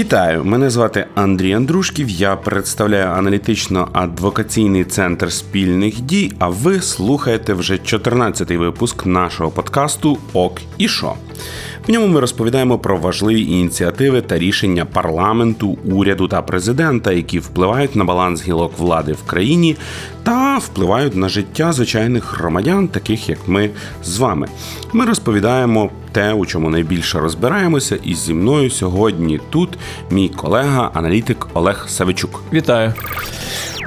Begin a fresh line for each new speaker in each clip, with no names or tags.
Вітаю! Мене звати Андрій Андрушків. Я представляю аналітично-адвокаційний центр спільних дій. А ви слухаєте вже 14-й випуск нашого подкасту Ок і Шо. Ньому ми розповідаємо про важливі ініціативи та рішення парламенту, уряду та президента, які впливають на баланс гілок влади в країні та впливають на життя звичайних громадян, таких як ми з вами. Ми розповідаємо те, у чому найбільше розбираємося, і зі мною сьогодні тут мій колега, аналітик Олег Савичук.
Вітаю.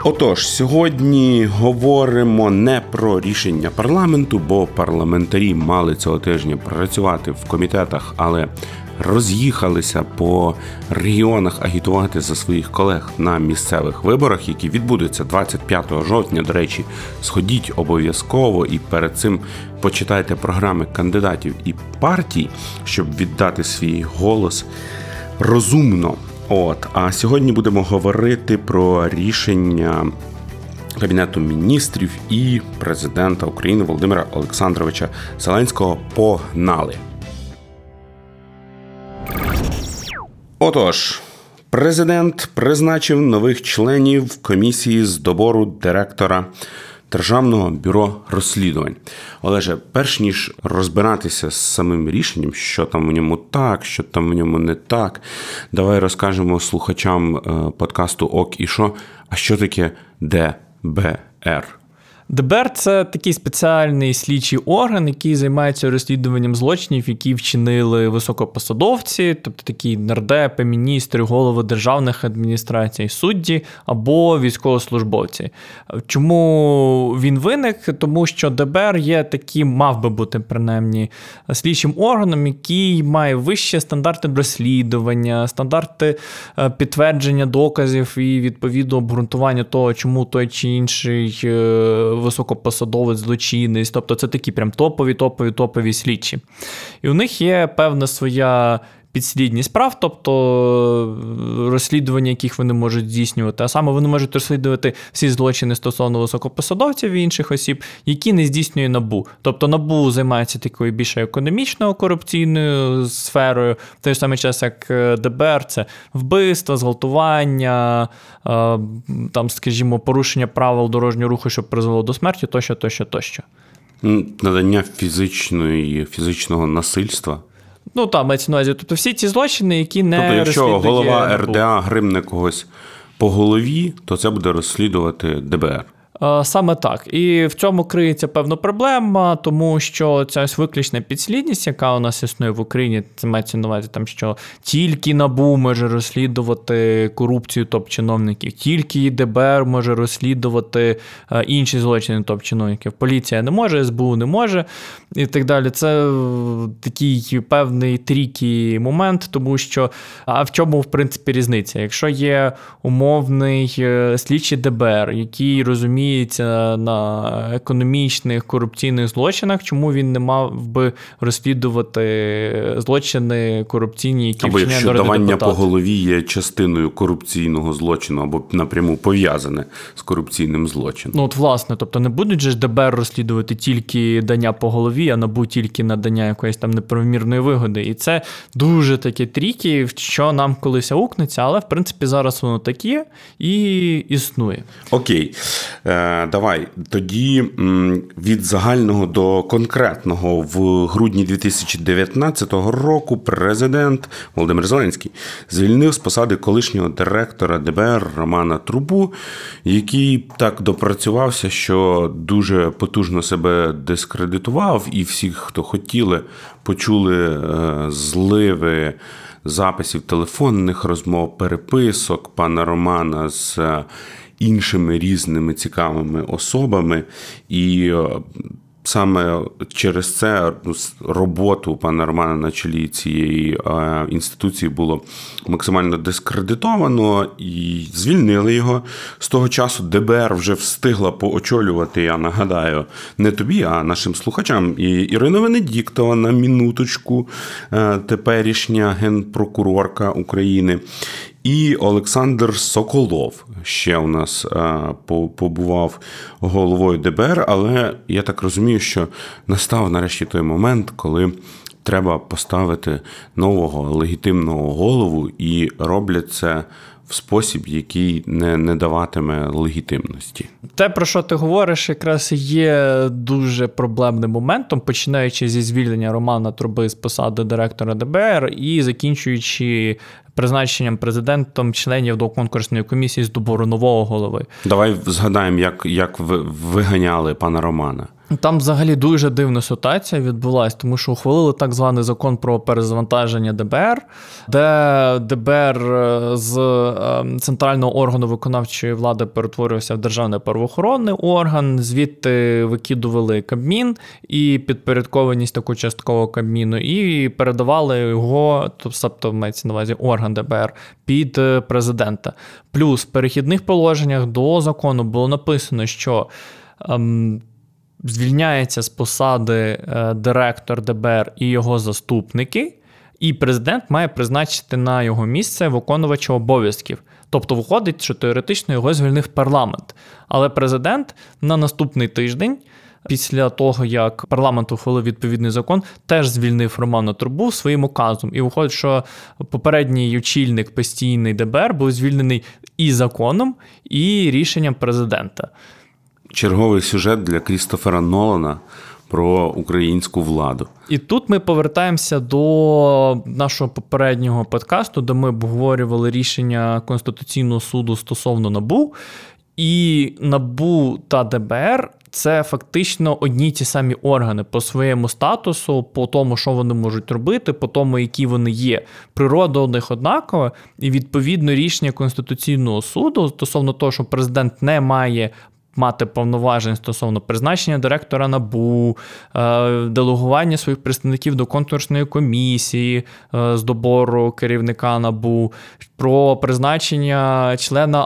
Отож, сьогодні говоримо не про рішення парламенту, бо парламентарі мали цього тижня працювати в комітетах, але роз'їхалися по регіонах агітувати за своїх колег на місцевих виборах, які відбудуться 25 жовтня. До речі, сходіть обов'язково і перед цим почитайте програми кандидатів і партій, щоб віддати свій голос розумно. От, а сьогодні будемо говорити про рішення Кабінету міністрів і президента України Володимира Олександровича Зеленського погнали. Отож, президент призначив нових членів комісії з добору директора Державного бюро розслідувань. Олеже, перш ніж розбиратися з самим рішенням, що там в ньому так, що там в ньому не так, давай розкажемо слухачам е, подкасту Ок і що, а що таке ДБР.
ДБР це такий спеціальний слідчий орган, який займається розслідуванням злочинів, які вчинили високопосадовці, тобто такі нардепи, міністри, голови державних адміністрацій, судді або військовослужбовці. Чому він виник? Тому що ДБР є таким, мав би бути принаймні слідчим органом, який має вищі стандарти розслідування, стандарти е, підтвердження доказів і відповідно обґрунтування того, чому той чи інший. Високопосадовець, злочинець. Тобто це такі прям топові, топові, топові слідчі. І у них є певна своя. Підслідність справ, тобто розслідування, яких вони можуть здійснювати, а саме вони можуть розслідувати всі злочини стосовно високопосадовців і інших осіб, які не здійснює набу. Тобто набу займається такою більше економічною корупційною сферою, в той самий час, як е, ДБР, це вбивства, зґвалтування, е, там, скажімо, порушення правил дорожнього руху, що призвело до смерті, тощо, тощо, тощо.
Надання фізичної, фізичного насильства.
Ну так, мається на увазі. Тобто всі ці злочини, які не
Тобто, якщо голова РДА гримне когось по голові, то це буде розслідувати ДБР.
Е, саме так. І в цьому криється певна проблема, тому що ця ось виключна підслідність, яка у нас існує в Україні, це мається на увазі, там, що тільки НАБУ може розслідувати корупцію топ-чиновників, тільки ДБР може розслідувати е, інші злочини топ-чиновників. Поліція не може, СБУ не може і так далі. Це такий певний трікий момент, тому що а в чому, в принципі, різниця? Якщо є умовний е, слідчий ДБР, який розуміє, розуміється на економічних корупційних злочинах, чому він не мав би розслідувати злочини корупційні, які
або якщо давання по голові є частиною корупційного злочину, або напряму пов'язане з корупційним злочином.
Ну от власне, тобто не будуть же ДБР розслідувати тільки дання по голові, а набу тільки надання якоїсь там неправомірної вигоди. І це дуже таке тріки, що нам колись аукнеться, але в принципі зараз воно таке і існує.
Окей. Е, давай тоді від загального до конкретного в грудні 2019 року президент Володимир Зеленський звільнив з посади колишнього директора ДБР Романа Трубу, який так допрацювався, що дуже потужно себе дискредитував, і всі, хто хотіли, почули е, зливи. Записів телефонних розмов, переписок пана Романа з іншими різними цікавими особами, і е, саме через це роботу пана Романа на чолі цієї е, інституції було максимально дискредитовано і звільнили його. З того часу ДБР вже встигла поочолювати, я нагадаю, не тобі, а нашим слухачам. І Ірина Венедіктова на минуточку, е, теперішня генпрокурорка України. І Олександр Соколов ще у нас е, побував головою ДБР, але я так розумію, що настав нарешті той момент, коли треба поставити нового легітимного голову, і роблять це в спосіб, який не не даватиме легітимності.
Те, про що ти говориш, якраз є дуже проблемним моментом, починаючи зі звільнення Романа Труби з посади директора ДБР і закінчуючи призначенням президентом членів до конкурсної комісії з добору нового голови.
Давай згадаємо, як, як ви виганяли пана Романа.
Там взагалі дуже дивна ситуація відбулася, тому що ухвалили так званий закон про перезавантаження ДБР, де ДБР е, з ем, центрального органу виконавчої влади перетворювався в державний правоохоронний орган, звідти викидували Кабмін і підпорядкованість таку частково Кабміну, і передавали його, тобто мається на увазі орган ДБР, під е, президента. Плюс в перехідних положеннях до закону було написано, що. Звільняється з посади е, директор ДБР і його заступники, і президент має призначити на його місце виконувача обов'язків. Тобто виходить, що теоретично його звільнив парламент. Але президент на наступний тиждень. Після того, як парламент ухвалив відповідний закон, теж звільнив Романа Трубу своїм указом. І виходить, що попередній очільник постійний ДБР був звільнений і законом, і рішенням президента
черговий сюжет для Крістофера Нолана про українську владу.
І тут ми повертаємося до нашого попереднього подкасту, де ми обговорювали рішення Конституційного суду стосовно НАБУ. І НАБУ та ДБР це фактично одні ті самі органи по своєму статусу, по тому, що вони можуть робити, по тому, які вони є. Природа у них однакова, і відповідно рішення Конституційного суду стосовно того, що президент не має мати повноважень стосовно призначення директора НАБУ, е, делегування своїх представників до конкурсної комісії е, з добору керівника НАБУ, про призначення члена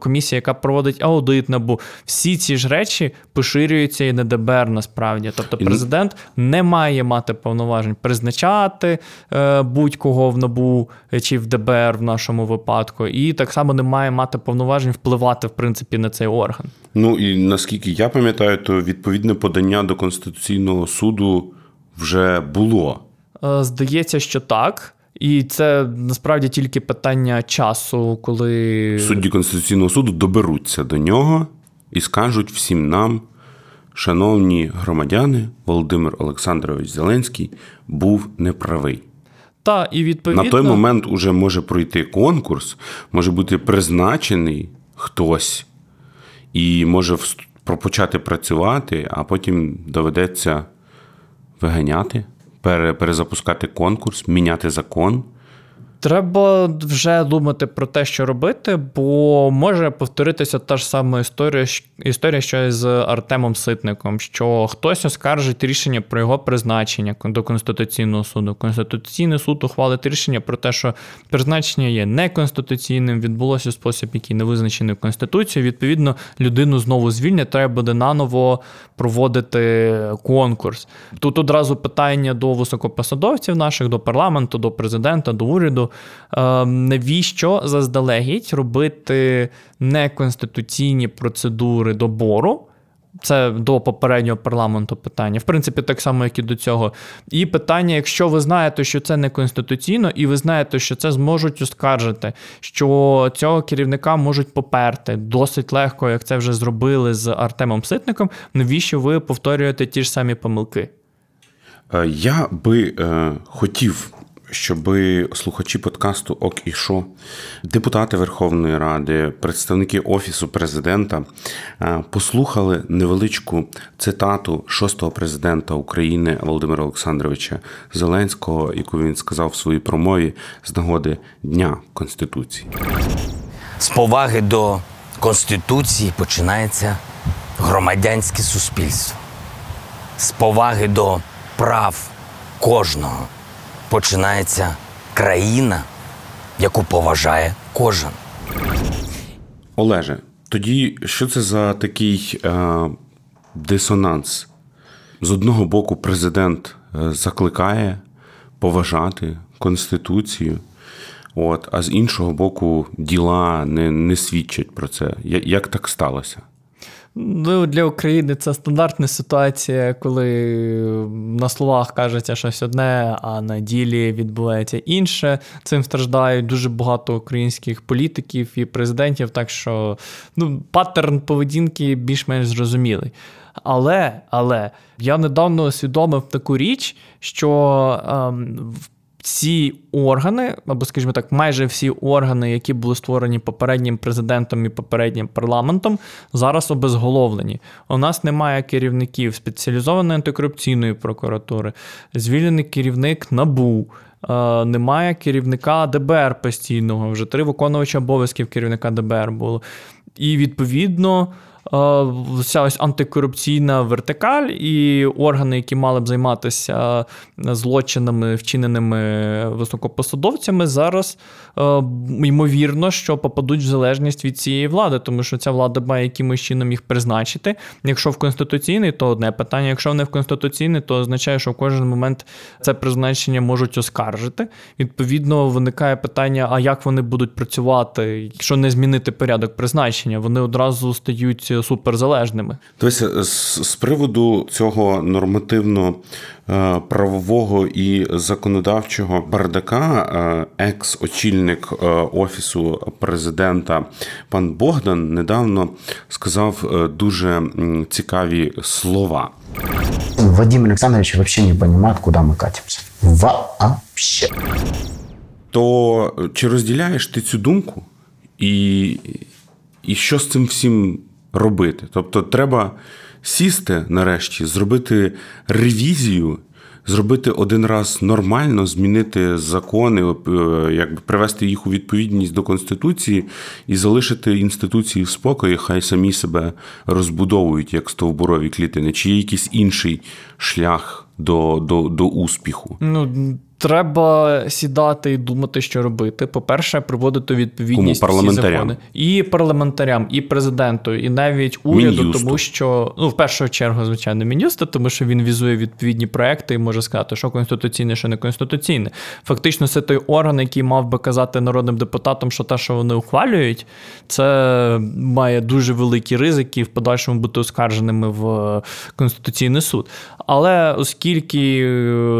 комісії, яка проводить аудит НАБУ. Всі ці ж речі поширюються і на ДБР насправді. Тобто президент не має мати повноважень призначати е, будь-кого в НАБУ чи в ДБР в нашому випадку, і так само не має мати повноважень впливати в принципі на цей орган.
Ну і наскільки я пам'ятаю, то відповідне подання до Конституційного суду вже було.
Е, здається, що так. І це насправді тільки питання часу, коли
судді Конституційного суду доберуться до нього і скажуть всім нам, шановні громадяни, Володимир Олександрович Зеленський був неправий.
Та, і відповідно...
На той момент уже може пройти конкурс, може бути призначений хтось і може почати працювати, а потім доведеться виганяти, перезапускати конкурс, міняти закон.
Треба вже думати про те, що робити, бо може повторитися та ж сама історія, історія, що з Артемом Ситником, що хтось оскаржить рішення про його призначення до Конституційного суду. Конституційний суд ухвалить рішення про те, що призначення є неконституційним, відбулося в спосіб, який не визначений Конституцією. Відповідно, людину знову звільнять, треба буде наново проводити конкурс. Тут одразу питання до високопосадовців наших, до парламенту, до президента, до уряду. Ем, навіщо заздалегідь робити неконституційні процедури добору? Це до попереднього парламенту питання, в принципі, так само, як і до цього. І питання: якщо ви знаєте, що це не конституційно, і ви знаєте, що це зможуть оскаржити, що цього керівника можуть поперти досить легко, як це вже зробили з Артемом Ситником, навіщо ви повторюєте ті ж самі помилки?
Е, я би е, хотів щоб слухачі подкасту Ок і Шо, депутати Верховної Ради, представники Офісу президента е, послухали невеличку цитату шостого президента України Володимира Олександровича Зеленського, яку він сказав в своїй промові з нагоди Дня Конституції.
З поваги до Конституції починається громадянське суспільство, з поваги до прав кожного починається країна, яку поважає кожен.
Олеже, тоді що це за такий е, дисонанс? З одного боку, президент е, закликає поважати Конституцію, от, а з іншого боку, діла не, не свідчать про це. Як так сталося?
Ну, Для України це стандартна ситуація, коли на словах кажеться щось одне, а на ділі відбувається інше. Цим страждають дуже багато українських політиків і президентів, так що ну, паттерн поведінки більш-менш зрозумілий. Але але я недавно усвідомив таку річ, що ем, ці органи, або, скажімо так, майже всі органи, які були створені попереднім президентом і попереднім парламентом, зараз обезголовлені. У нас немає керівників спеціалізованої антикорупційної прокуратури, звільнений керівник НАБУ. Е, немає керівника ДБР постійного, вже три виконувачі обов'язків керівника ДБР було. І відповідно вся ось антикорупційна вертикаль і органи, які мали б займатися злочинами, вчиненими високопосадовцями, зараз ймовірно, що попадуть в залежність від цієї влади, тому що ця влада має якимось чином їх призначити. Якщо в конституційний, то одне питання. Якщо не в конституційний, то означає, що в кожен момент це призначення можуть оскаржити. Відповідно, виникає питання: а як вони будуть працювати, якщо не змінити порядок призначення, вони одразу стають суперзалежними.
Тобто, з, з приводу цього нормативно е, правового і законодавчого бардака, е, екс-очільник е, офісу президента пан Богдан недавно сказав дуже цікаві слова.
Вадим Александрович вообще не понимает, куда мы катимся. Вообще.
То чи розділяєш ти цю думку? І, І що з цим всім робити. Тобто, треба сісти нарешті, зробити ревізію. Зробити один раз нормально, змінити закони, е, якби привести їх у відповідність до конституції і залишити інституції в спокої, хай самі себе розбудовують як стовбурові клітини, чи є якийсь інший шлях до, до, до успіху.
Ну Треба сідати і думати, що робити. По-перше, приводити відповідність
Кому? парламентарям? Закони.
і парламентарям, і президенту, і навіть уряду,
Мін'юсту.
тому що ну в першу чергу, звичайно, мін'юсту, тому що він візує відповідні проекти і може сказати, що конституційне, що не конституційне. Фактично, це той орган, який мав би казати народним депутатам, що те, що вони ухвалюють, це має дуже великі ризики в подальшому бути оскарженими в конституційний суд. Але оскільки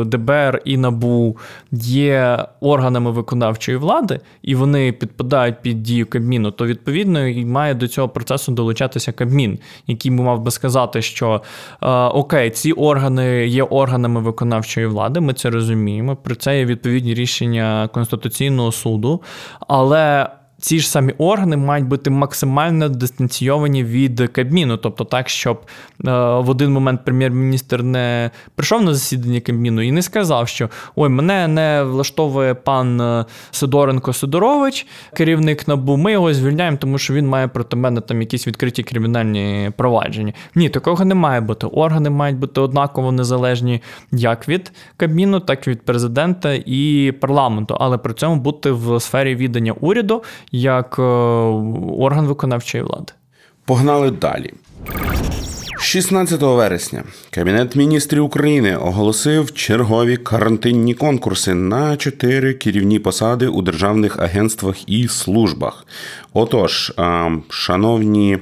ДБР і НАБУ є органами виконавчої влади, і вони підпадають під дію Кабміну, то відповідно і має до цього процесу долучатися Кабмін, який мав би сказати, що е, окей, ці органи є органами виконавчої влади, ми це розуміємо. Про це є відповідні рішення Конституційного суду, але ці ж самі органи мають бути максимально дистанційовані від Кабміну. Тобто так, щоб е, в один момент прем'єр-міністр не прийшов на засідання Кабміну і не сказав, що ой, мене не влаштовує пан е, Сидоренко Сидорович, керівник НАБУ, ми його звільняємо, тому що він має проти мене там якісь відкриті кримінальні провадження. Ні, такого не має бути. Органи мають бути однаково незалежні як від Кабміну, так і від президента і парламенту, але при цьому бути в сфері віддання уряду як е, орган виконавчої влади.
Погнали далі. 16 вересня Кабінет міністрів України оголосив чергові карантинні конкурси на чотири керівні посади у державних агентствах і службах. Отож, шановні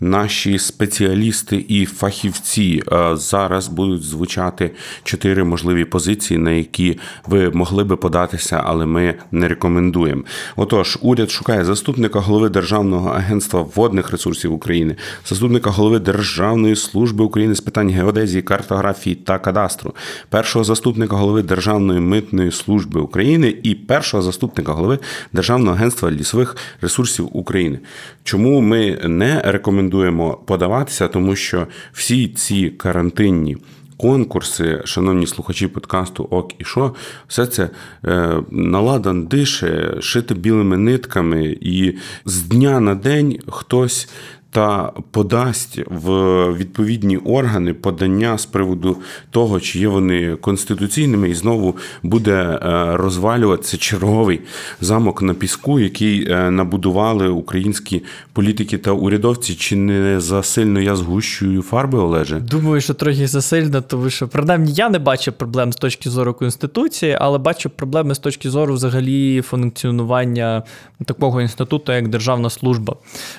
наші спеціалісти і фахівці, зараз будуть звучати чотири можливі позиції, на які ви могли би податися, але ми не рекомендуємо. Отож, уряд шукає заступника голови Державного агентства водних ресурсів України, заступника голови Державної служби України з питань геодезії, картографії та кадастру, першого заступника голови Державної митної служби України і першого заступника голови Державного агентства лісових ресурсів України. Чому ми не рекомендуємо подаватися? Тому що всі ці карантинні. Конкурси, шановні слухачі подкасту Ок і Шо, все це е, наладан дише, шити білими нитками, і з дня на день хтось та подасть в відповідні органи подання з приводу того, чи є вони конституційними, і знову буде е, розвалюватися черговий замок на піску, який е, набудували українські політики та урядовці. Чи не засильно я згущую фарби Олеже?
Думаю, що трохи засильно, тому що принаймні я не бачу проблем з точки зору конституції, але бачу проблеми з точки зору взагалі функціонування такого інституту, як державна служба.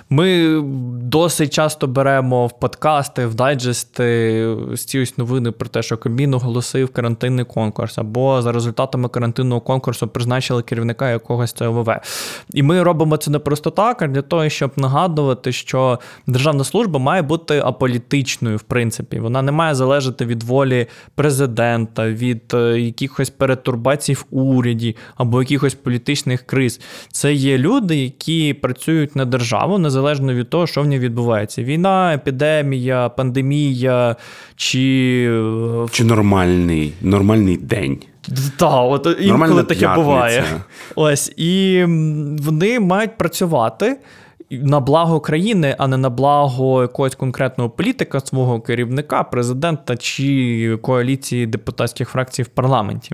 Ми досить часто беремо в подкасти, в дайджести ось новини про те, що Кабмін оголосив карантинний конкурс, або за результатами карантинного конкурсу призначили керівника якогось ЦОВВ. І ми робимо це не просто так, а для того, щоб нагадувати, що державна служба має бути аполітичною, в принципі. Вона не має залежати від волі президента, від е, якихось перетурбацій в уряді або якихось політичних криз. Це є люди, які працюють на державу незалежно від того, що в ній відбувається: війна, епідемія, пандемія чи
е, чи нормальний, нормальний день.
Так, от інколи таке п'ятниця. буває. Ось і вони мають працювати на благо країни, а не на благо якогось конкретного політика, свого керівника, президента чи коаліції депутатських фракцій в парламенті.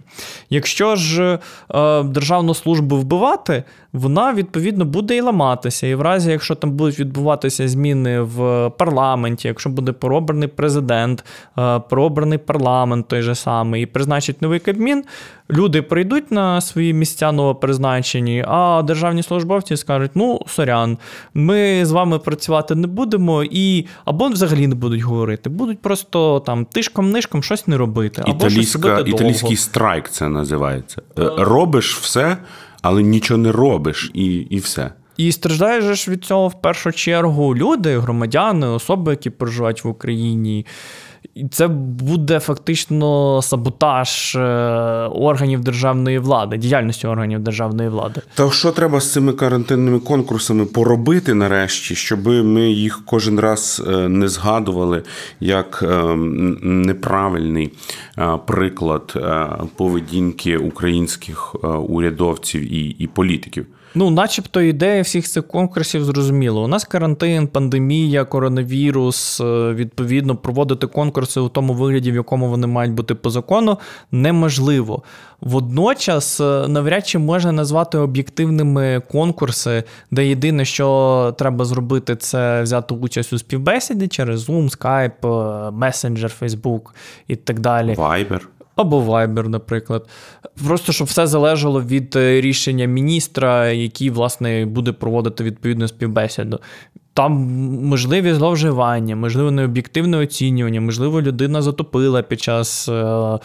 Якщо ж е, державну службу вбивати, вона відповідно буде і ламатися. І в разі, якщо там будуть відбуватися зміни в парламенті, якщо буде поробраний президент, е, поробраний парламент той же самий, і призначить новий кабмін, люди прийдуть на свої місця новопризначені, а державні службовці скажуть: ну, сорян, ми з вами працювати не будемо, і або взагалі не будуть говорити, будуть просто там тишком-нишком щось не робити. Або
Італійська, щось робити Італійський страйк це називається. Е, робиш все але нічого не робиш, і і все.
І страждаєш ж від цього в першу чергу люди, громадяни, особи, які проживають в Україні. Це буде фактично саботаж е, органів державної влади, діяльності органів державної влади.
Та що треба з цими карантинними конкурсами поробити нарешті, щоб ми їх кожен раз е, не згадували як е, неправильний приклад поведінки українських урядовців і, і політиків?
Ну, начебто, ідея всіх цих конкурсів зрозуміла. У нас карантин, пандемія, коронавірус. Е, відповідно, проводити конкурси у тому вигляді, в якому вони мають бути по закону, неможливо. Водночас, е, навряд чи можна назвати об'єктивними конкурси, де єдине, що треба зробити, це взяти участь у співбесіді через Zoom, Skype, е, Messenger, Facebook і так далі.
Viber.
Або Viber, наприклад. Просто щоб все залежало від е, рішення міністра, який, власне, буде проводити відповідну співбесіду. Там можливі зловживання, можливо, необ'єктивне оцінювання, можливо, людина затопила під час е, е,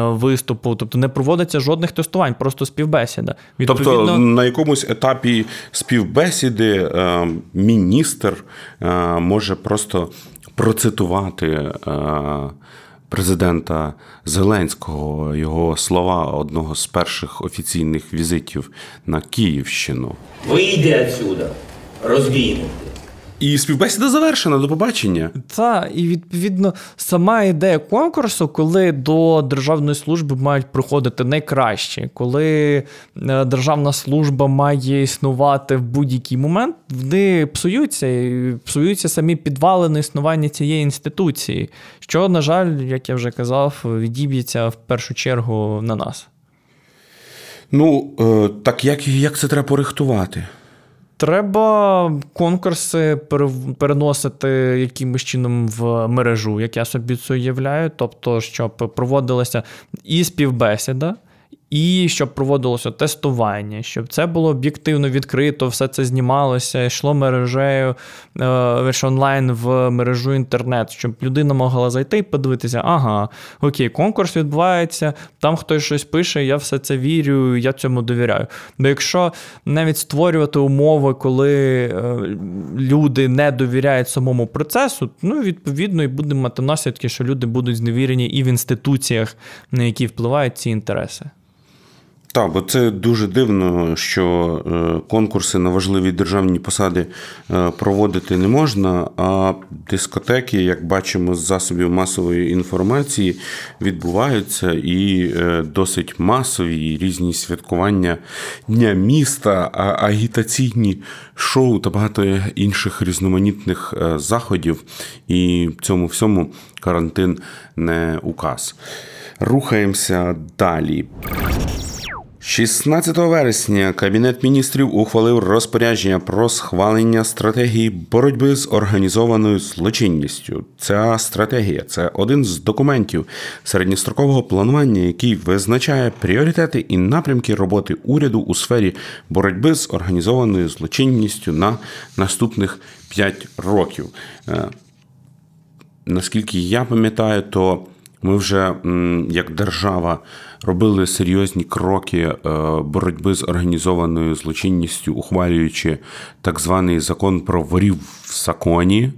виступу. Тобто не проводиться жодних тестувань, просто співбесіда.
Тобто Відповідно... Тобто на якомусь етапі співбесіди е, міністр е, може просто процитувати. Президента Зеленського, його слова одного з перших офіційних візитів на Київщину.
Вийди відсюди, розбійник.
І співбесіда завершена до побачення.
Так, і відповідно сама ідея конкурсу, коли до державної служби мають приходити найкраще, коли е, державна служба має існувати в будь-який момент, вони псуються і псуються самі підвалини існування цієї інституції, що, на жаль, як я вже казав, відіб'ється в першу чергу на нас.
Ну, е, так як, як це треба порихтувати?
Треба конкурси переносити якимось чином в мережу, як я собі це уявляю. Тобто, щоб проводилася і співбесіда, і щоб проводилося тестування, щоб це було об'єктивно відкрито, все це знімалося, йшло мережею е, онлайн в мережу інтернет, щоб людина могла зайти і подивитися, ага, окей, конкурс відбувається, там хтось щось пише, я все це вірю, я цьому довіряю. Бо якщо навіть створювати умови, коли е, люди не довіряють самому процесу, ну відповідно і будемо мати наслідки, що люди будуть зневірені і в інституціях, на які впливають ці інтереси.
Так, бо це дуже дивно, що е, конкурси на важливі державні посади е, проводити не можна, а дискотеки, як бачимо з засобів масової інформації, відбуваються і е, досить масові різні святкування Дня міста, агітаційні шоу та багато інших різноманітних заходів. І цьому всьому карантин не указ. Рухаємося далі. 16 вересня Кабінет міністрів ухвалив розпорядження про схвалення стратегії боротьби з організованою злочинністю. Ця стратегія це один з документів середньострокового планування, який визначає пріоритети і напрямки роботи уряду у сфері боротьби з організованою злочинністю на наступних 5 років. Е, Наскільки я пам'ятаю, то ми вже як держава робили серйозні кроки е, боротьби з організованою злочинністю, ухвалюючи так званий закон про ворів в законі.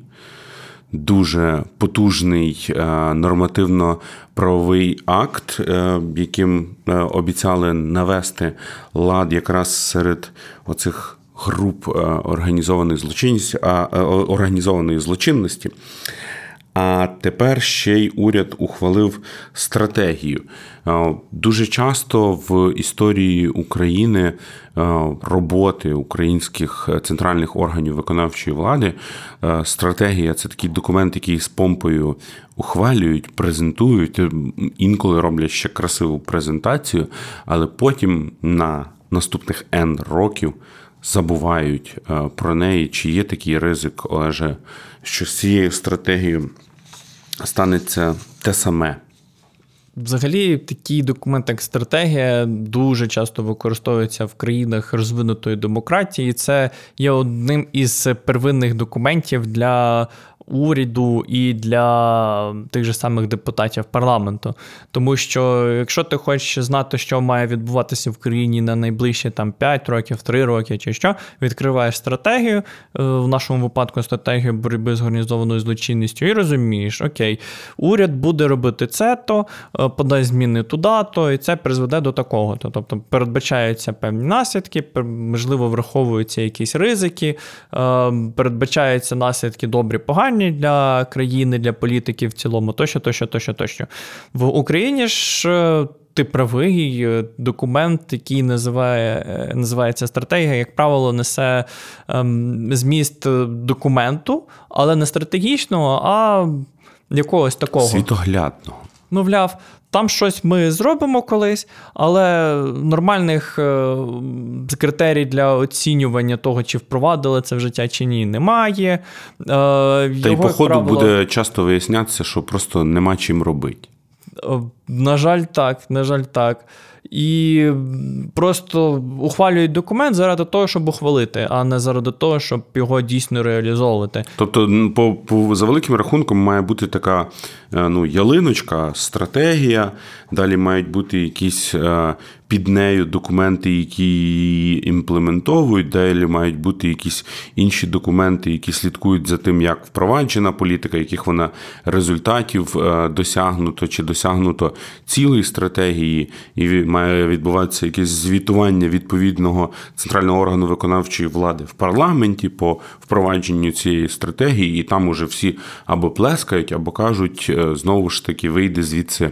Дуже потужний е, нормативно-правовий акт, е, яким обіцяли навести лад якраз серед оцих груп організованої злочинності, організованої злочинності. А тепер ще й уряд ухвалив стратегію. Дуже часто в історії України роботи українських центральних органів виконавчої влади стратегія це такий документ, який з помпою ухвалюють, презентують, інколи роблять ще красиву презентацію, але потім на наступних N років забувають про неї, чи є такий ризик, Олеже, що з цією стратегією станеться те саме.
Взагалі, такі документ, як стратегія, дуже часто використовується в країнах розвинутої демократії. Це є одним із первинних документів для уряду і для тих же самих депутатів парламенту. Тому що, якщо ти хочеш знати, що має відбуватися в країні на найближчі там 5 років, 3 роки чи що, відкриваєш стратегію, е, в нашому випадку стратегію боротьби з організованою злочинністю, і розумієш, окей, уряд буде робити це, то е, подай зміни туди, то і це призведе до такого. Тобто передбачаються певні наслідки, можливо, враховуються якісь ризики, е, передбачаються наслідки добрі, погані актуальні для країни, для політиків в цілому, тощо, тощо, тощо, тощо. В Україні ж. Е, ти правий, е, документ, який називає, е, називається стратегія, як правило, несе ем, зміст документу, але не стратегічного, а якогось такого.
Світоглядного.
Мовляв, там щось ми зробимо колись, але нормальних е, критерій для оцінювання того, чи впровадили це в життя чи ні, немає.
Е, Та й по ходу правило... буде часто вияснятися, що просто нема чим робити.
Е, на жаль, так. На жаль, так і просто ухвалюють документ заради того, щоб ухвалити, а не заради того, щоб його дійсно реалізовувати.
Тобто, по, по за великим рахунком, має бути така е, ну, ялиночка, стратегія. Далі мають бути якісь е, під нею документи, які її імплементовують. Далі мають бути якісь інші документи, які слідкують за тим, як впроваджена політика, яких вона результатів е, досягнуто чи досягнуто цілої стратегії, і має відбуватися якесь звітування відповідного центрального органу виконавчої влади в парламенті по впровадженню цієї стратегії, і там уже всі або плескають, або кажуть, е, знову ж таки вийде звідси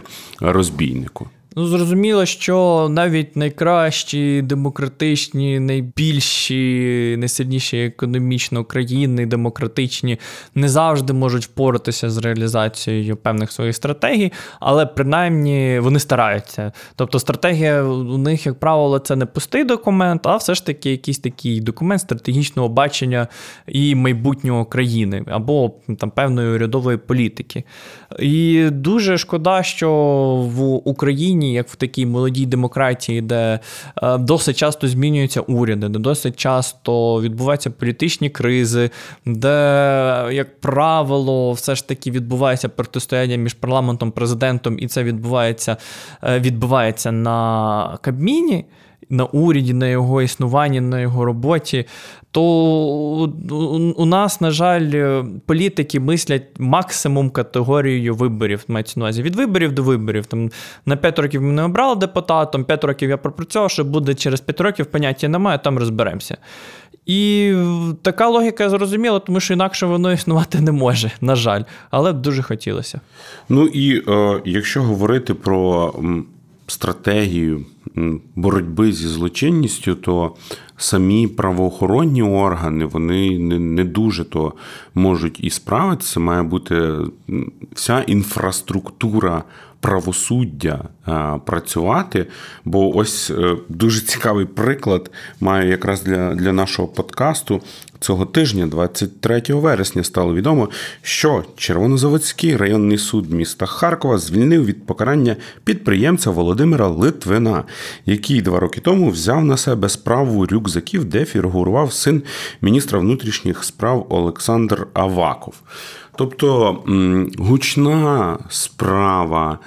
розбійнику.
Ну, зрозуміло, що навіть найкращі демократичні, найбільші, найсильніші економічно країни, демократичні, не завжди можуть впоратися з реалізацією певних своїх стратегій, але принаймні вони стараються. Тобто, стратегія у них, як правило, це не пустий документ, а все ж таки якийсь такий документ стратегічного бачення і майбутнього країни або там певної урядової політики. І дуже шкода, що в Україні як в такій молодій демократії, де е, досить часто змінюються уряди, де досить часто відбуваються політичні кризи, де, як правило, все ж таки відбувається протистояння між парламентом президентом, і це відбувається, е, відбувається на Кабміні. На уряді, на його існуванні, на його роботі, то у нас, на жаль, політики мислять максимум категорією виборів. Мається на увазі від виборів до виборів. Там На 5 років мене обрали депутатом, 5 років я пропрацював, що буде через 5 років, поняття немає, там розберемося. І така логіка зрозуміла, тому що інакше воно існувати не може, на жаль, але б дуже хотілося.
Ну і е, якщо говорити про стратегію боротьби зі злочинністю, то самі правоохоронні органи вони не дуже то можуть і справитися. Має бути вся інфраструктура правосуддя працювати. Бо ось дуже цікавий приклад маю якраз для, для нашого подкасту. Цього тижня, 23 вересня, стало відомо, що Червонозаводський районний суд міста Харкова звільнив від покарання підприємця Володимира Литвина, який два роки тому взяв на себе справу рюкзаків, де фігурував син міністра внутрішніх справ Олександр Аваков. Тобто гучна справа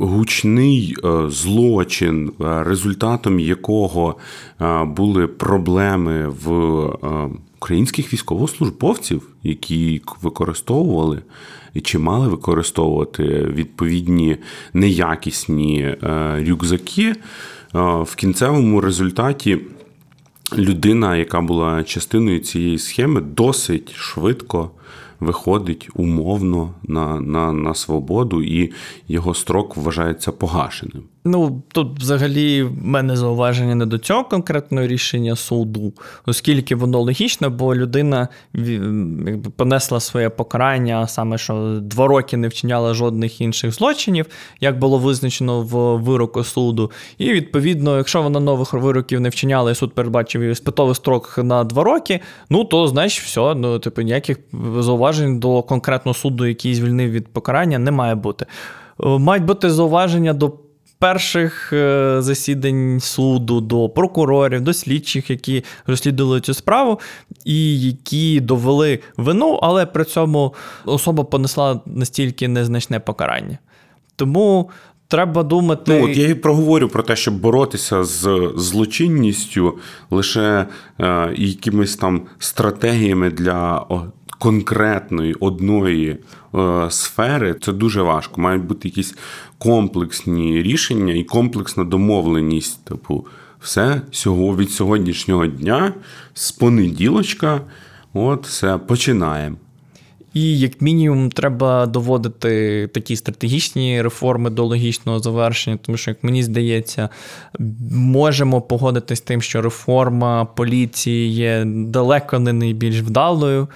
гучний е, злочин, е, результатом якого е, були проблеми в українських військовослужбовців, які використовували і чи мали використовувати відповідні неякісні рюкзаки. В кінцевому результаті людина, яка була частиною цієї схеми, досить швидко виходить умовно на, на, на свободу, і його строк вважається погашеним.
Ну тут взагалі в мене зауваження не до цього конкретного рішення суду, оскільки воно логічне, бо людина якби, понесла своє покарання, саме що два роки не вчиняла жодних інших злочинів, як було визначено в вироку суду. І відповідно, якщо вона нових вироків не вчиняла, і суд передбачив її спитовий строк на два роки, ну то значить все, ну типу ніяких зауважень до конкретного суду, який звільнив від покарання, не має бути. Мають бути зауваження до перших е, засідань суду, до прокурорів, до слідчих, які розслідували цю справу, і які довели вину, але при цьому особа понесла настільки незначне покарання. Тому. Треба думати.
Ну, от я і проговорю про те, щоб боротися з злочинністю лише е, якимись там стратегіями для конкретної одної е, сфери, це дуже важко. Мають бути якісь комплексні рішення і комплексна домовленість. Типу, все від сьогоднішнього дня, з понеділочка, от все починаємо.
І, як мінімум, треба доводити такі стратегічні реформи до логічного завершення, тому що, як мені здається, можемо погодитись з тим, що реформа поліції є далеко не найбільш вдалою.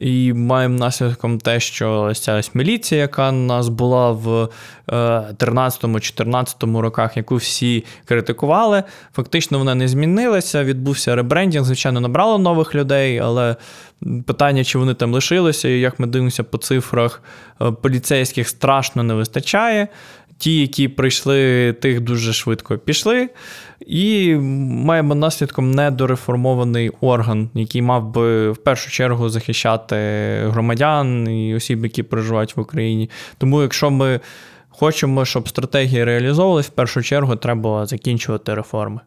І маємо наслідком те, що ця ось міліція, яка у нас була в 13-14 роках, яку всі критикували, фактично вона не змінилася. Відбувся ребрендінг, звичайно, набрало нових людей, але питання, чи вони там лишилися, і як ми дивимося по цифрах, е, поліцейських страшно не вистачає. Ті, які прийшли, тих дуже швидко пішли. І маємо наслідком недореформований орган, який мав би в першу чергу захищати громадян і осіб, які проживають в Україні. Тому, якщо ми хочемо, щоб стратегія реалізовувалась, в першу чергу треба закінчувати реформи.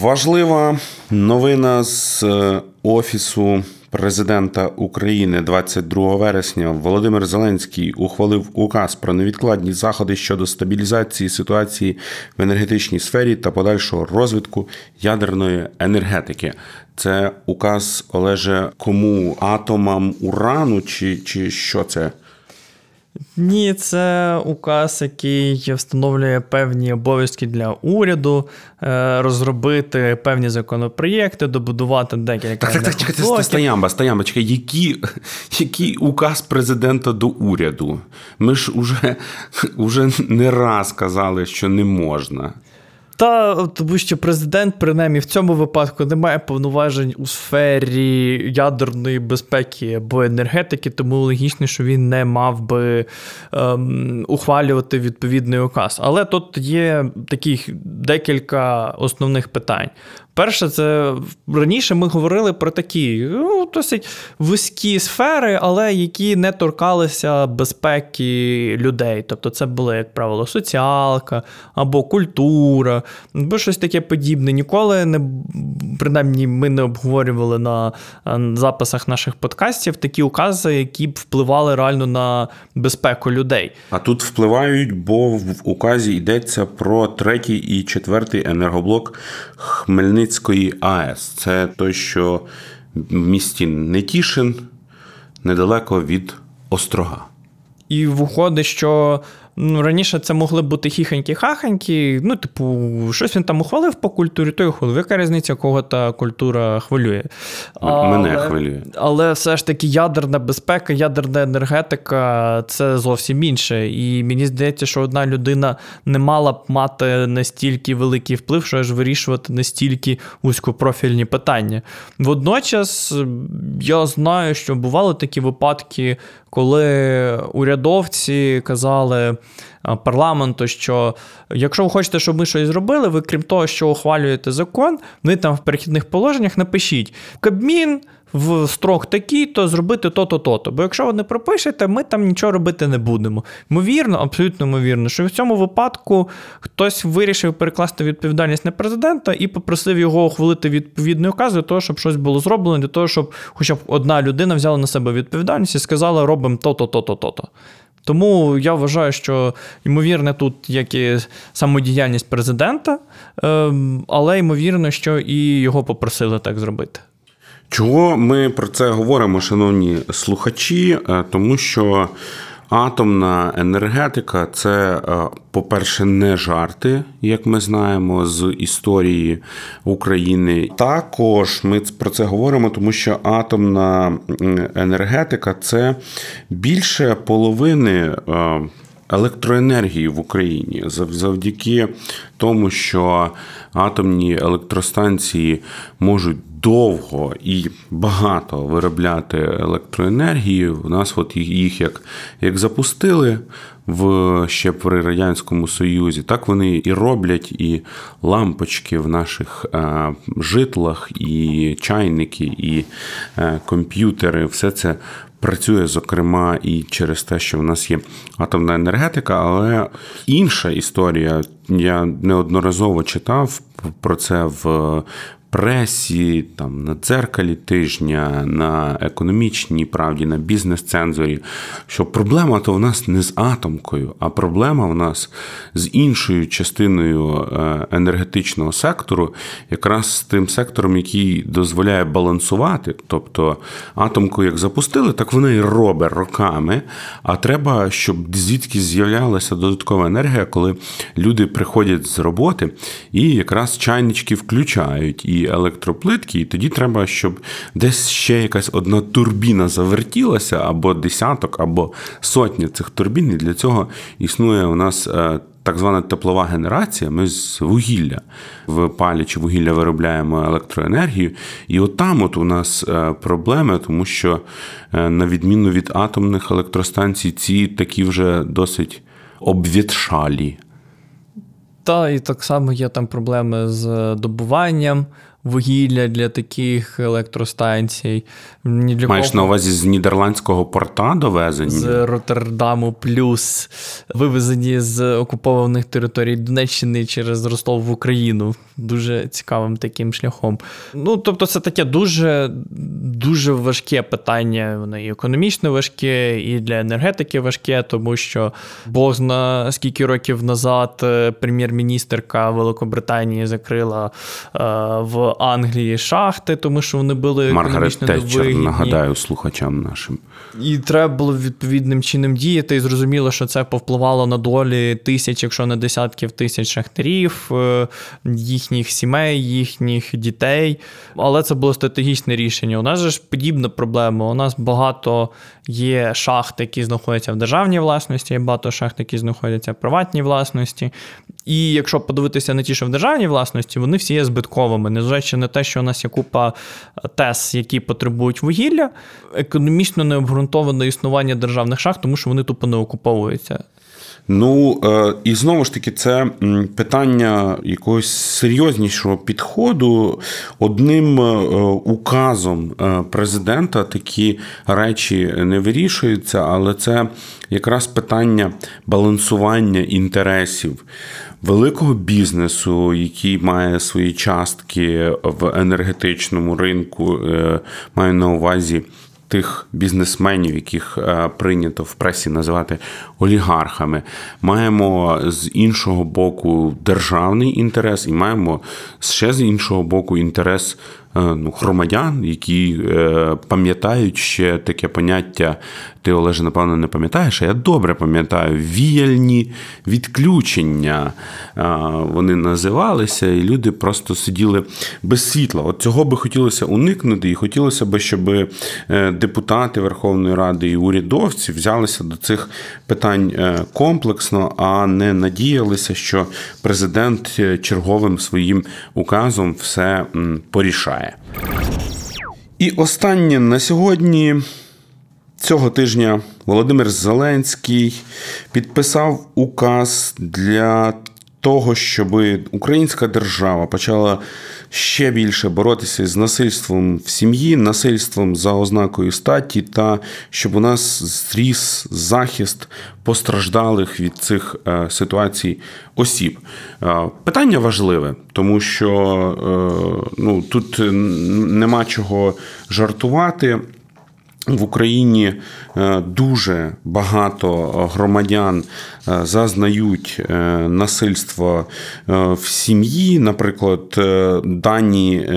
Важлива новина з е, офісу президента України 22 вересня Володимир Зеленський ухвалив указ про невідкладні заходи щодо стабілізації ситуації в енергетичній сфері та подальшого розвитку ядерної енергетики. Це указ Олеже кому атомам урану, чи, чи що це?
Ні, це указ, який встановлює певні обов'язки для уряду, е, розробити певні законопроєкти, добудувати декілька.
Так, так, так, чекайте, стоямба, стоямба, чекай, який, який указ президента до уряду? Ми ж уже, уже не раз казали, що не можна.
Та тому що президент, принаймні, в цьому випадку не має повноважень у сфері ядерної безпеки або енергетики, тому логічно, що він не мав би ем, ухвалювати відповідний указ. Але тут є таких декілька основних питань. Перше, це раніше ми говорили про такі ну, досить вузькі сфери, але які не торкалися безпеки людей. Тобто, це були, як правило, соціалка або культура, або щось таке подібне. Ніколи не принаймні ми не обговорювали на записах наших подкастів такі укази, які б впливали реально на безпеку людей.
А тут впливають, бо в указі йдеться про третій і четвертий енергоблок Хмельницького. Хмельницької АЕС. Це той, що в місті Нетішин, недалеко від Острога.
І виходить, що Раніше це могли бути хіханькі-хаханькі, ну, типу, щось він там ухвалив по культурі, то й ухвалив. Яка різниця, кого та культура хвилює?
Мене але, хвилює.
Але все ж таки ядерна безпека, ядерна енергетика це зовсім інше. І мені здається, що одна людина не мала б мати настільки великий вплив, що аж вирішувати настільки вузькопрофільні питання. Водночас я знаю, що бували такі випадки, коли урядовці казали парламенту, що якщо ви хочете, щоб ми щось зробили, ви крім того, що ухвалюєте закон, ви там в перехідних положеннях напишіть Кабмін. В строк такий, то зробити то-то, то-то. Бо якщо ви не пропишете, ми там нічого робити не будемо. Ймовірно, абсолютно ймовірно, що в цьому випадку хтось вирішив перекласти відповідальність на президента і попросив його ухвалити відповідний указ для того, щоб щось було зроблено, для того, щоб хоча б одна людина взяла на себе відповідальність і сказала, робимо то-то, то-то, то-то. Тому я вважаю, що ймовірне тут як і самодіяльність президента, ем, але ймовірно, що і його попросили так зробити.
Чого ми про це говоримо, шановні слухачі? Е, тому що Атомна енергетика це, е, по-перше, не жарти, як ми знаємо з історії України. Також ми про це говоримо, тому що атомна енергетика це більше половини. Е, електроенергії в Україні завдяки тому, що атомні електростанції можуть довго і багато виробляти електроенергії. У нас от їх як як запустили в ще при Радянському Союзі, так вони і роблять і лампочки в наших е, житлах, і чайники, і е, комп'ютери. Все це. Працює, зокрема, і через те, що в нас є атомна енергетика, але інша історія. Я неодноразово читав про це в пресі, там на дзеркалі тижня, на економічній правді, на бізнес-цензорі, що проблема то в нас не з атомкою, а проблема в нас з іншою частиною е, енергетичного сектору, якраз з тим сектором, який дозволяє балансувати. Тобто атомку як запустили, так вона і робить роками. А треба, щоб звідки з'являлася додаткова енергія, коли люди приходять з роботи і якраз чайнички включають. І електроплитки, і тоді треба, щоб десь ще якась одна турбіна завертілася, або десяток, або сотня цих турбін. І для цього існує у нас. Е, так звана теплова генерація, ми з вугілля в палічі вугілля виробляємо електроенергію. І от от у нас е, проблеми, тому що, е, на відміну від атомних електростанцій, ці такі вже досить обвітшалі.
Та, і так само є там проблеми з добуванням вугілля для таких електростанцій.
Ні для Маєш кого... на увазі з нідерландського порта довезені?
З Роттердаму плюс вивезені з окупованих територій Донеччини через Ростов в Україну. Дуже цікавим таким шляхом. Ну, тобто, це таке дуже дуже важке питання. Воно і економічно важке, і для енергетики важке, тому що Бог зна скільки років назад е, прем'єр-міністерка Великобританії закрила е, в Англії шахти, тому що вони були
Маргарет Тетчер, нагадаю слухачам нашим.
І треба було відповідним чином діяти. І зрозуміло, що це повпливало на долі тисяч, якщо не десятків тисяч шахтарів, е, їхніх сімей, їхніх дітей. Але це було стратегічне рішення. У нас же ж подібна проблема. У нас багато є шахт, які знаходяться в державній власності, є багато шахт, які знаходяться в приватній власності. І якщо подивитися на ті, що в державній власності, вони всі є збитковими, незважаючи на те, що у нас є купа тес, які потребують вугілля, економічно необґрунтоване існування державних шахт, тому що вони тупо не окуповуються.
Ну е, і знову ж таки, це питання якогось серйознішого підходу. Одним е, указом е, президента такі речі не вирішуються, але це якраз питання балансування інтересів великого бізнесу, який має свої частки в енергетичному ринку, маю на увазі тих бізнесменів, яких е, прийнято в пресі називати олігархами. Маємо з іншого боку державний інтерес, і маємо ще з іншого боку інтерес ну, громадян, які пам'ятають ще таке поняття. Ти, Олеже, напевно, не пам'ятаєш, а я добре пам'ятаю віяльні відключення. Вони називалися, і люди просто сиділи без світла. От цього би хотілося уникнути, і хотілося б, щоб депутати Верховної Ради і урядовці взялися до цих питань комплексно, а не надіялися, що президент черговим своїм указом все порішає. І останнє на сьогодні. Цього тижня Володимир Зеленський підписав указ для того, щоб українська держава почала ще більше боротися з насильством в сім'ї, насильством за ознакою статі, та щоб у нас зріс захист постраждалих від цих е, ситуацій осіб. Е, питання важливе, тому що е, ну, тут нема чого жартувати. В Україні дуже багато громадян зазнають е, насильства в сім'ї. Наприклад, дані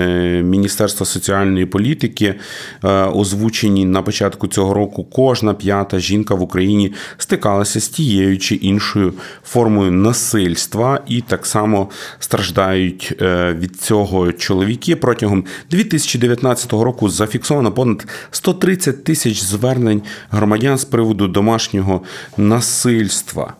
Міністерства соціальної політики озвучені на початку цього року. Кожна п'ята жінка в Україні стикалася з тією чи іншою формою насильства, і так само страждають від цього чоловіки. Протягом 2019 року зафіксовано понад 130 тисяч звернень громадян з приводу домашнього насильства.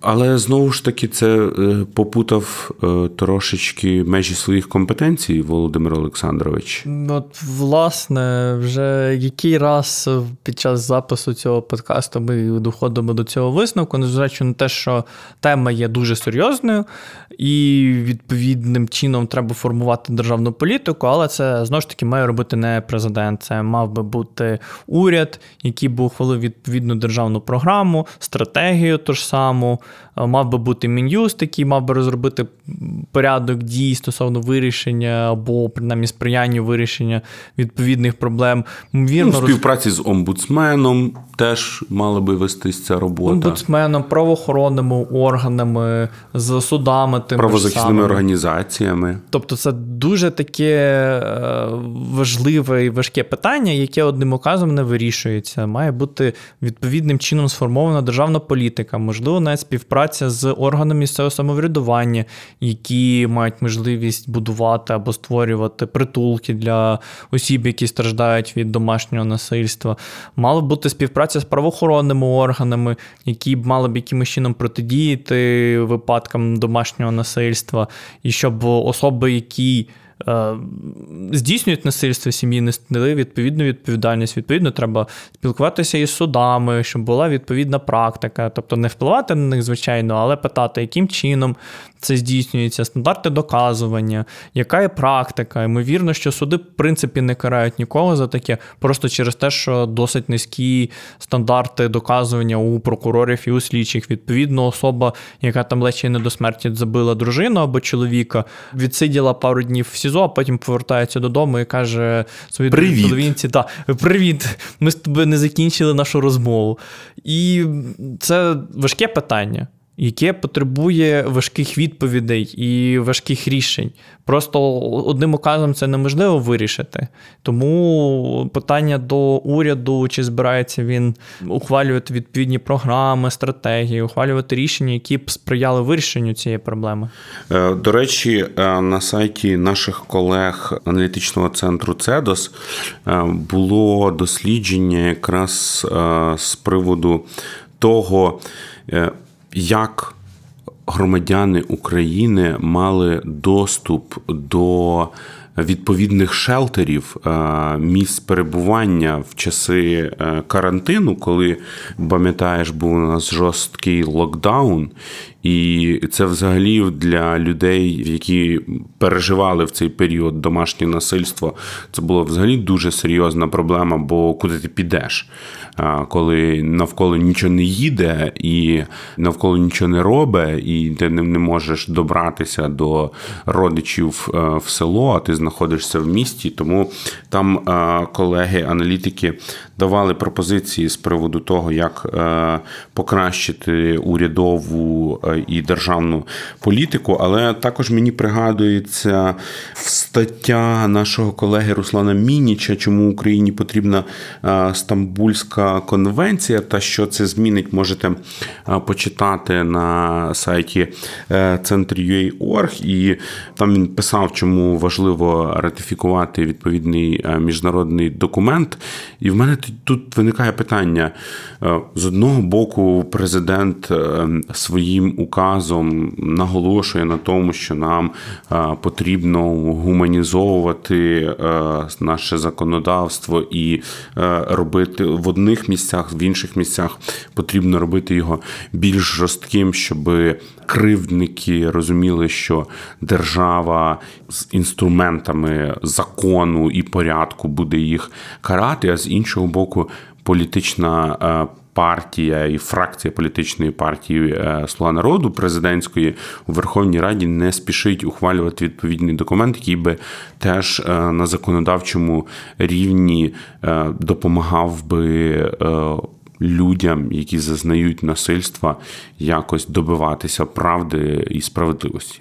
Але знову ж таки це е, попутав е, трошечки межі своїх компетенцій, Володимир Олександрович.
От, власне, вже який раз під час запису цього подкасту ми доходимо до цього висновку, незважаючи на те, що тема є дуже серйозною, і відповідним чином треба формувати державну політику, але це знову ж таки має робити не президент. Це мав би бути уряд, який би ухвалив відповідну державну програму, стратегію ту ж саму. Е, мав би бути мін'юст, який мав би розробити порядок дій стосовно вирішення або принаймні сприяння вирішення відповідних проблем.
Вірно, ну, співпраці з омбудсменом теж мала би вестись ця робота.
Омбудсменом, правоохоронними органами, з судами, тим
правозахисними організаціями.
Тобто, це дуже таке е, важливе і важке питання, яке одним указом не вирішується. Має бути відповідним чином сформована державна політика, можливо, навіть співпраця з органами місцевого самоврядування, які мають можливість будувати або створювати притулки для осіб, які страждають від домашнього насильства. Мала б бути співпраця з правоохоронними органами, які б мали б якимось чином протидіяти випадкам домашнього насильства, і щоб особи, які здійснюють насильство сім'ї, несли відповідну відповідальність. Відповідно, треба спілкуватися із судами, щоб була відповідна практика, тобто не впливати на них, звичайно, але питати, яким чином це здійснюється, стандарти доказування, яка є практика. Ймовірно, що суди, в принципі, не карають нікого за таке, просто через те, що досить низькі стандарти доказування у прокурорів і у слідчих. Відповідно, особа, яка там лечі не до смерті забила дружину або чоловіка, відсиділа пару днів в СІЗО, а потім повертається додому і каже своїй половинці: да, привіт, ми з тобою не закінчили нашу розмову. І це важке питання яке потребує важких відповідей і важких рішень. Просто одним указом це неможливо вирішити. Тому питання до уряду, чи збирається він ухвалювати відповідні програми, стратегії, ухвалювати рішення, які б сприяли вирішенню цієї проблеми.
Е, до речі, е, на сайті наших колег аналітичного центру Цедос е, було дослідження якраз з приводу того як громадяни України мали доступ до відповідних шелтерів е, місць перебування в часи е, карантину, коли пам'ятаєш, був у нас жорсткий локдаун, і це взагалі для людей, які переживали в цей період домашнє насильство. Це було взагалі дуже серйозна проблема, бо куди ти підеш, коли навколо нічого не їде, і навколо нічого не робить, і ти не можеш добратися до родичів е, в село, а ти знаходишся в місті. Тому там колеги-аналітики давали пропозиції з приводу того, як покращити урядову і державну політику. Але також мені пригадується стаття нашого колеги Руслана Мініча, чому Україні потрібна Стамбульська конвенція, та що це змінить, можете почитати на сайті е, Центр.ua.org. і там він писав, чому важливо ратифікувати відповідний е, міжнародний документ. І в мене тут виникає питання: е, з одного боку, президент своїм указом наголошує на тому, що нам потрібно гуманізовувати наше законодавство і робити в одних місцях, в інших місцях потрібно робити його більш жорстким, щоб кривдники розуміли, що держава з інструментами закону і порядку буде їх карати, а з іншого боку, політична. Е, партія і фракція політичної партії е, Слуга народу президентської у Верховній Раді не спішить ухвалювати відповідний документ, який би теж е, на законодавчому рівні допомагав би людям, які зазнають насильства, якось добиватися правди і справедливості.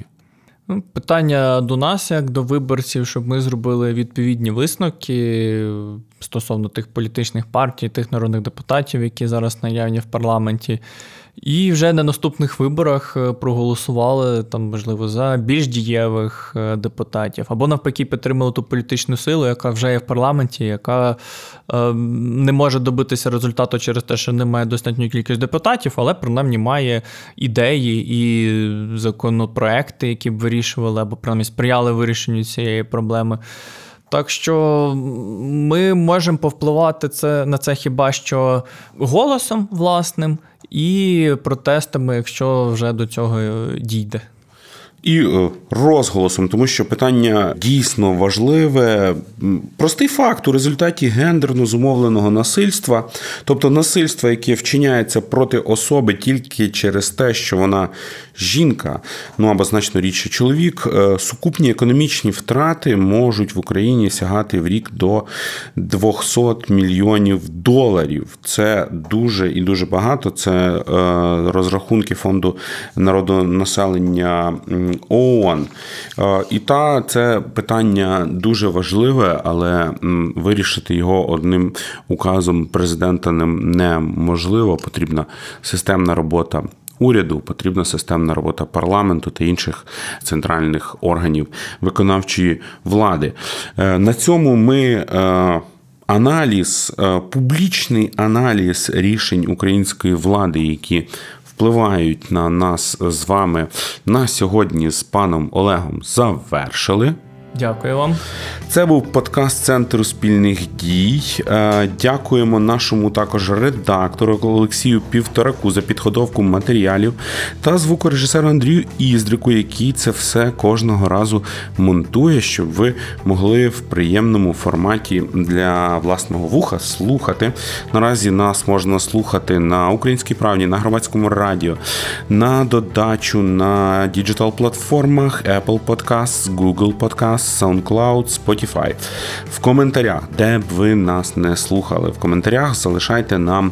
Питання до нас, як до виборців, щоб ми зробили відповідні висновки стосовно тих політичних партій, тих народних депутатів, які зараз наявні в парламенті. І вже на наступних виборах е, проголосували там, можливо, за більш дієвих е, депутатів, або навпаки, підтримали ту політичну силу, яка вже є в парламенті, яка е, не може добитися результату через те, що немає достатньої кількість депутатів, але принаймні має ідеї і законопроекти, які б вирішували або принаймні сприяли вирішенню цієї проблеми. Так що ми можемо повпливати це на це хіба що голосом власним і протестами, якщо вже до цього дійде.
І е, розголосом, тому що питання дійсно важливе. Простий факт у результаті гендерно зумовленого насильства, тобто насильства, яке вчиняється проти особи тільки через те, що вона жінка, ну або значно рідше чоловік, е, сукупні економічні втрати можуть в Україні сягати в рік до 200 мільйонів доларів. Це дуже і дуже багато. Це е, розрахунки фонду народонаселення ООН. Е, і та це питання дуже важливе, але вирішити його одним указом президента неможливо. Потрібна системна робота уряду, потрібна системна робота парламенту та інших центральних органів виконавчої влади. Е, на цьому ми. Е, аналіз, публічний аналіз рішень української влади, які впливають на нас з вами на сьогодні з паном Олегом, завершили.
Дякую вам.
Це був подкаст Центру спільних дій. Е, дякуємо нашому також редактору Олексію Півтораку за підготовку матеріалів та звукорежисеру Андрію Іздрику, який це все кожного разу монтує, щоб ви могли в приємному форматі для власного вуха слухати. Наразі нас можна слухати на українській правді, на громадському радіо, на додачу на digital платформах Apple Podcasts, Google Podcasts, SoundCloud, Spotify. В коментарях, де б ви нас не слухали, в коментарях залишайте нам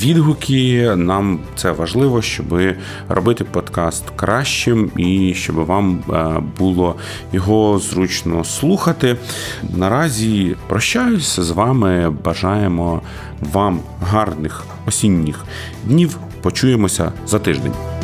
відгуки. Нам це важливо, щоб робити подкаст кращим і щоб вам е, було його зручно слухати. Наразі прощаюся з вами. Бажаємо вам гарних осінніх днів. Почуємося за тиждень.